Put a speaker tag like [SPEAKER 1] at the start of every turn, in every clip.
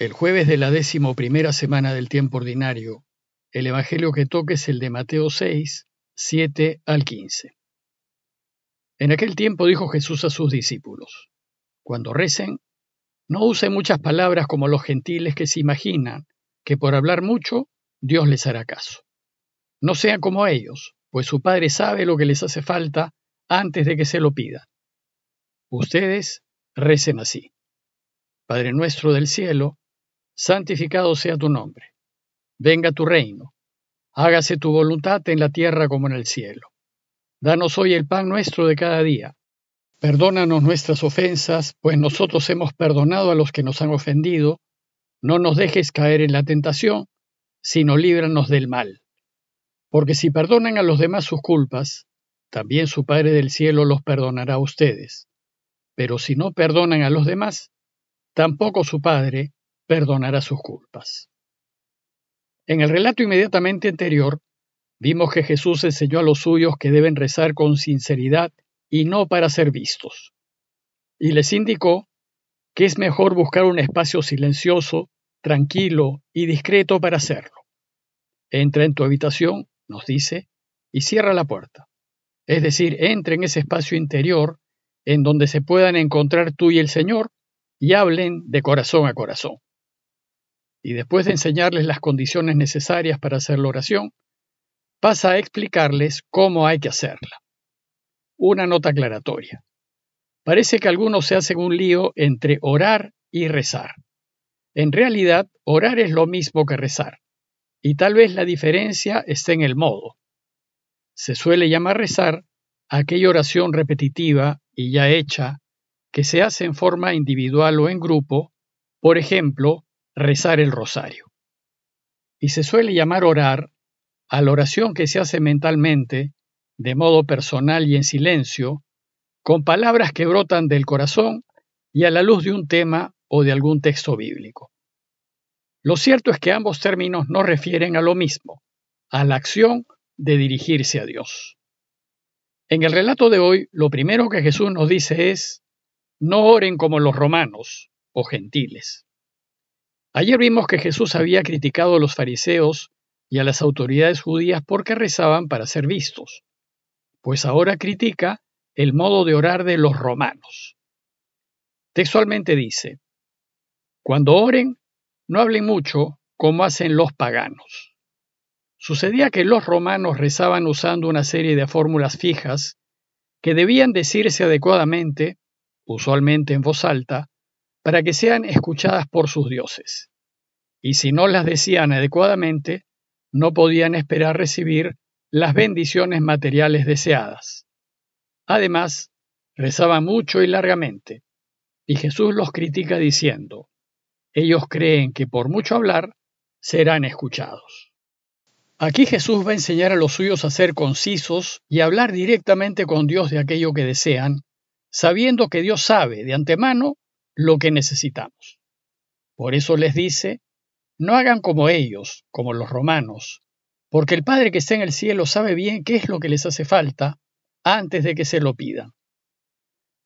[SPEAKER 1] El jueves de la décimo primera semana del tiempo ordinario, el Evangelio que toque es el de Mateo 6, 7 al 15. En aquel tiempo dijo Jesús a sus discípulos, Cuando recen, no usen muchas palabras como los gentiles que se imaginan que por hablar mucho Dios les hará caso. No sean como ellos, pues su Padre sabe lo que les hace falta antes de que se lo pidan. Ustedes recen así. Padre nuestro del cielo, santificado sea tu nombre. Venga tu reino. Hágase tu voluntad en la tierra como en el cielo. Danos hoy el pan nuestro de cada día. Perdónanos nuestras ofensas, pues nosotros hemos perdonado a los que nos han ofendido. No nos dejes caer en la tentación, sino líbranos del mal. Porque si perdonan a los demás sus culpas, también su Padre del cielo los perdonará a ustedes. Pero si no perdonan a los demás, tampoco su Padre perdonará sus culpas. En el relato inmediatamente anterior, vimos que Jesús enseñó a los suyos que deben rezar con sinceridad y no para ser vistos. Y les indicó que es mejor buscar un espacio silencioso, tranquilo y discreto para hacerlo. Entra en tu habitación, nos dice, y cierra la puerta. Es decir, entra en ese espacio interior en donde se puedan encontrar tú y el Señor y hablen de corazón a corazón y después de enseñarles las condiciones necesarias para hacer la oración, pasa a explicarles cómo hay que hacerla. Una nota aclaratoria. Parece que algunos se hacen un lío entre orar y rezar. En realidad, orar es lo mismo que rezar, y tal vez la diferencia esté en el modo. Se suele llamar rezar aquella oración repetitiva y ya hecha que se hace en forma individual o en grupo, por ejemplo, rezar el rosario. Y se suele llamar orar a la oración que se hace mentalmente, de modo personal y en silencio, con palabras que brotan del corazón y a la luz de un tema o de algún texto bíblico. Lo cierto es que ambos términos no refieren a lo mismo, a la acción de dirigirse a Dios. En el relato de hoy, lo primero que Jesús nos dice es, no oren como los romanos o gentiles. Ayer vimos que Jesús había criticado a los fariseos y a las autoridades judías porque rezaban para ser vistos, pues ahora critica el modo de orar de los romanos. Textualmente dice, Cuando oren, no hablen mucho como hacen los paganos. Sucedía que los romanos rezaban usando una serie de fórmulas fijas que debían decirse adecuadamente, usualmente en voz alta, para que sean escuchadas por sus dioses. Y si no las decían adecuadamente, no podían esperar recibir las bendiciones materiales deseadas. Además, rezaban mucho y largamente, y Jesús los critica diciendo, ellos creen que por mucho hablar serán escuchados. Aquí Jesús va a enseñar a los suyos a ser concisos y a hablar directamente con Dios de aquello que desean, sabiendo que Dios sabe de antemano lo que necesitamos. Por eso les dice, no hagan como ellos, como los romanos, porque el Padre que está en el cielo sabe bien qué es lo que les hace falta antes de que se lo pidan.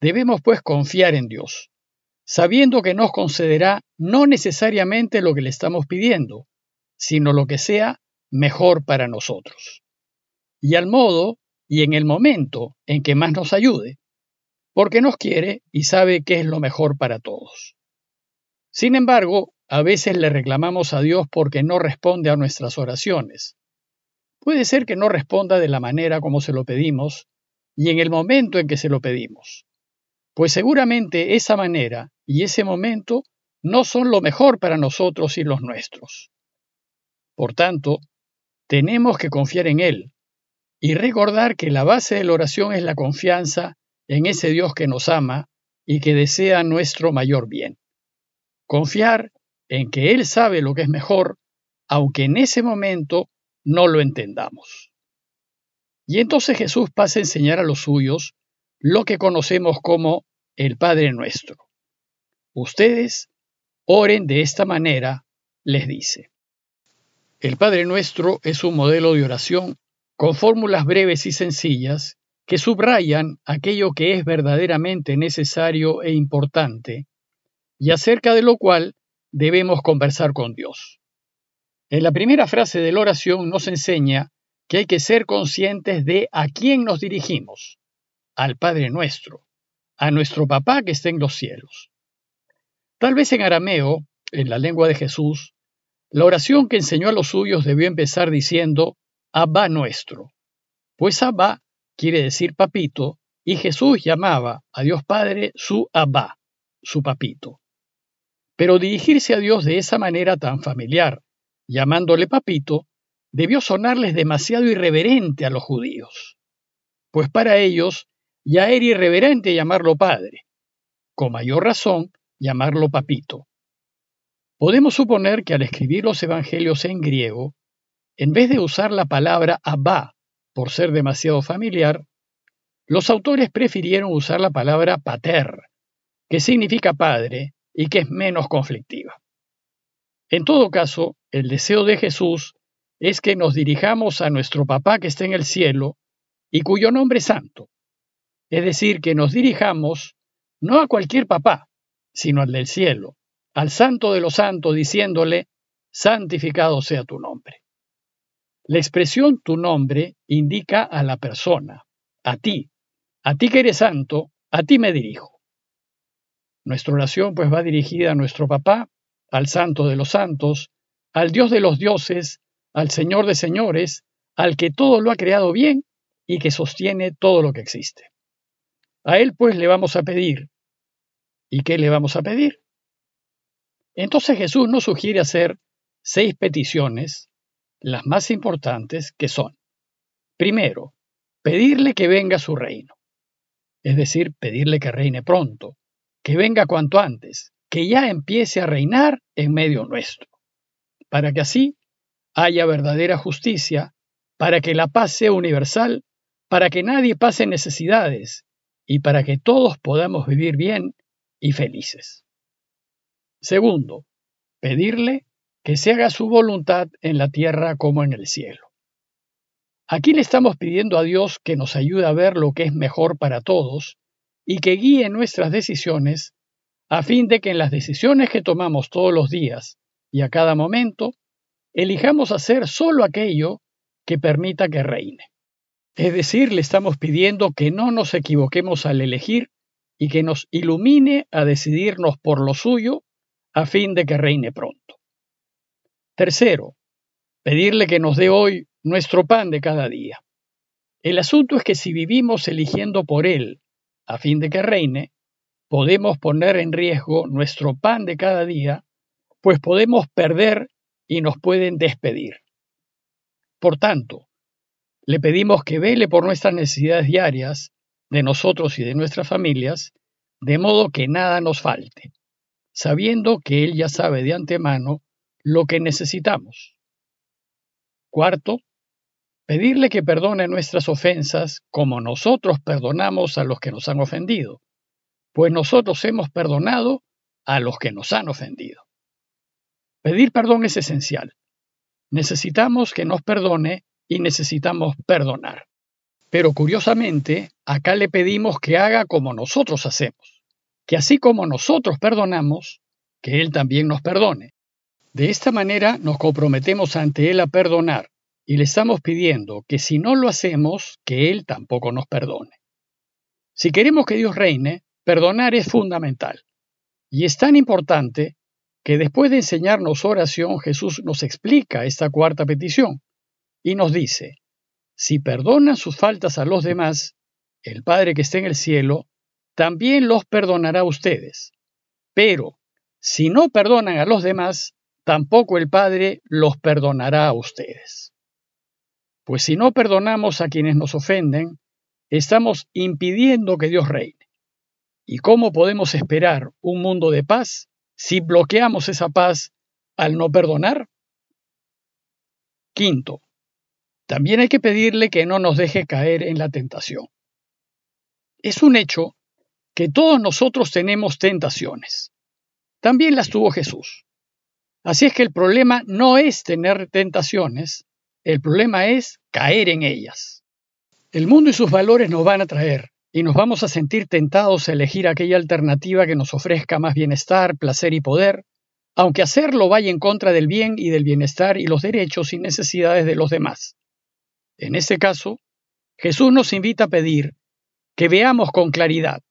[SPEAKER 1] Debemos pues confiar en Dios, sabiendo que nos concederá no necesariamente lo que le estamos pidiendo, sino lo que sea mejor para nosotros. Y al modo y en el momento en que más nos ayude, porque nos quiere y sabe qué es lo mejor para todos. Sin embargo, a veces le reclamamos a Dios porque no responde a nuestras oraciones. Puede ser que no responda de la manera como se lo pedimos y en el momento en que se lo pedimos, pues seguramente esa manera y ese momento no son lo mejor para nosotros y los nuestros. Por tanto, tenemos que confiar en Él y recordar que la base de la oración es la confianza en ese Dios que nos ama y que desea nuestro mayor bien. Confiar en que Él sabe lo que es mejor, aunque en ese momento no lo entendamos. Y entonces Jesús pasa a enseñar a los suyos lo que conocemos como el Padre nuestro. Ustedes oren de esta manera, les dice. El Padre nuestro es un modelo de oración con fórmulas breves y sencillas que subrayan aquello que es verdaderamente necesario e importante, y acerca de lo cual debemos conversar con Dios. En la primera frase de la oración nos enseña que hay que ser conscientes de a quién nos dirigimos, al Padre nuestro, a nuestro Papá que está en los cielos. Tal vez en arameo, en la lengua de Jesús, la oración que enseñó a los suyos debió empezar diciendo Abba nuestro, pues Abba quiere decir papito, y Jesús llamaba a Dios Padre su Abba, su papito. Pero dirigirse a Dios de esa manera tan familiar, llamándole papito, debió sonarles demasiado irreverente a los judíos, pues para ellos ya era irreverente llamarlo padre, con mayor razón llamarlo papito. Podemos suponer que al escribir los evangelios en griego, en vez de usar la palabra abba por ser demasiado familiar, los autores prefirieron usar la palabra pater, que significa padre y que es menos conflictiva. En todo caso, el deseo de Jesús es que nos dirijamos a nuestro papá que está en el cielo y cuyo nombre es santo. Es decir, que nos dirijamos no a cualquier papá, sino al del cielo, al santo de los santos, diciéndole, santificado sea tu nombre. La expresión tu nombre indica a la persona, a ti, a ti que eres santo, a ti me dirijo. Nuestra oración pues va dirigida a nuestro papá, al santo de los santos, al Dios de los dioses, al Señor de señores, al que todo lo ha creado bien y que sostiene todo lo que existe. A Él pues le vamos a pedir. ¿Y qué le vamos a pedir? Entonces Jesús nos sugiere hacer seis peticiones, las más importantes que son, primero, pedirle que venga su reino, es decir, pedirle que reine pronto, que venga cuanto antes, que ya empiece a reinar en medio nuestro, para que así haya verdadera justicia, para que la paz sea universal, para que nadie pase necesidades y para que todos podamos vivir bien y felices. Segundo, pedirle que se haga su voluntad en la tierra como en el cielo. Aquí le estamos pidiendo a Dios que nos ayude a ver lo que es mejor para todos y que guíe nuestras decisiones a fin de que en las decisiones que tomamos todos los días y a cada momento elijamos hacer solo aquello que permita que reine. Es decir, le estamos pidiendo que no nos equivoquemos al elegir y que nos ilumine a decidirnos por lo suyo a fin de que reine pronto. Tercero, pedirle que nos dé hoy nuestro pan de cada día. El asunto es que si vivimos eligiendo por Él a fin de que reine, podemos poner en riesgo nuestro pan de cada día, pues podemos perder y nos pueden despedir. Por tanto, le pedimos que vele por nuestras necesidades diarias, de nosotros y de nuestras familias, de modo que nada nos falte, sabiendo que Él ya sabe de antemano lo que necesitamos. Cuarto, pedirle que perdone nuestras ofensas como nosotros perdonamos a los que nos han ofendido, pues nosotros hemos perdonado a los que nos han ofendido. Pedir perdón es esencial. Necesitamos que nos perdone y necesitamos perdonar. Pero curiosamente, acá le pedimos que haga como nosotros hacemos, que así como nosotros perdonamos, que Él también nos perdone. De esta manera nos comprometemos ante Él a perdonar y le estamos pidiendo que si no lo hacemos, que Él tampoco nos perdone. Si queremos que Dios reine, perdonar es fundamental. Y es tan importante que después de enseñarnos oración, Jesús nos explica esta cuarta petición y nos dice, si perdonan sus faltas a los demás, el Padre que está en el cielo también los perdonará a ustedes. Pero si no perdonan a los demás, tampoco el Padre los perdonará a ustedes. Pues si no perdonamos a quienes nos ofenden, estamos impidiendo que Dios reine. ¿Y cómo podemos esperar un mundo de paz si bloqueamos esa paz al no perdonar? Quinto, también hay que pedirle que no nos deje caer en la tentación. Es un hecho que todos nosotros tenemos tentaciones. También las tuvo Jesús. Así es que el problema no es tener tentaciones, el problema es caer en ellas. El mundo y sus valores nos van a traer y nos vamos a sentir tentados a elegir aquella alternativa que nos ofrezca más bienestar, placer y poder, aunque hacerlo vaya en contra del bien y del bienestar y los derechos y necesidades de los demás. En este caso, Jesús nos invita a pedir que veamos con claridad,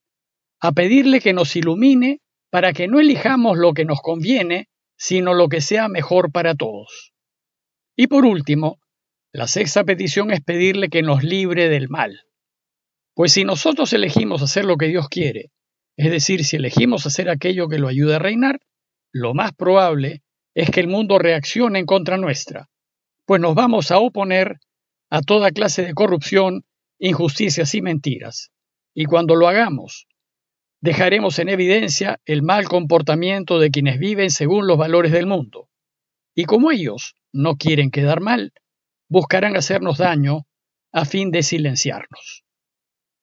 [SPEAKER 1] a pedirle que nos ilumine para que no elijamos lo que nos conviene, sino lo que sea mejor para todos. Y por último, la sexta petición es pedirle que nos libre del mal. Pues si nosotros elegimos hacer lo que Dios quiere, es decir, si elegimos hacer aquello que lo ayude a reinar, lo más probable es que el mundo reaccione en contra nuestra, pues nos vamos a oponer a toda clase de corrupción, injusticias y mentiras. Y cuando lo hagamos, dejaremos en evidencia el mal comportamiento de quienes viven según los valores del mundo. Y como ellos no quieren quedar mal, buscarán hacernos daño a fin de silenciarnos.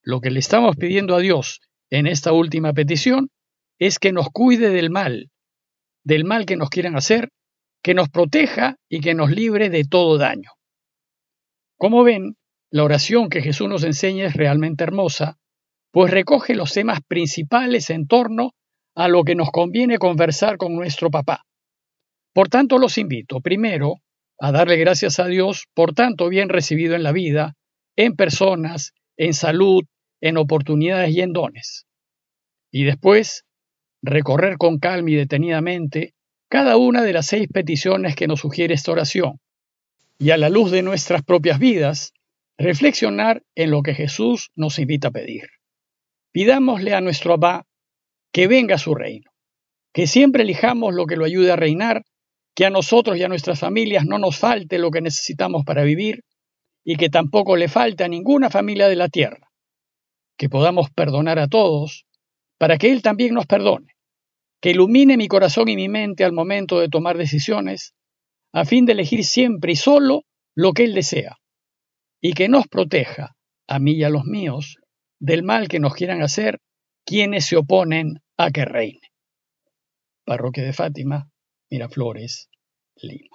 [SPEAKER 1] Lo que le estamos pidiendo a Dios en esta última petición es que nos cuide del mal, del mal que nos quieran hacer, que nos proteja y que nos libre de todo daño. Como ven, la oración que Jesús nos enseña es realmente hermosa pues recoge los temas principales en torno a lo que nos conviene conversar con nuestro papá. Por tanto, los invito, primero, a darle gracias a Dios por tanto bien recibido en la vida, en personas, en salud, en oportunidades y en dones. Y después, recorrer con calma y detenidamente cada una de las seis peticiones que nos sugiere esta oración, y a la luz de nuestras propias vidas, reflexionar en lo que Jesús nos invita a pedir. Pidámosle a nuestro Abba que venga a su reino, que siempre elijamos lo que lo ayude a reinar, que a nosotros y a nuestras familias no nos falte lo que necesitamos para vivir y que tampoco le falte a ninguna familia de la tierra, que podamos perdonar a todos para que Él también nos perdone, que ilumine mi corazón y mi mente al momento de tomar decisiones, a fin de elegir siempre y solo lo que Él desea, y que nos proteja, a mí y a los míos, del mal que nos quieran hacer quienes se oponen a que reine. Parroquia de Fátima, Miraflores, Lima.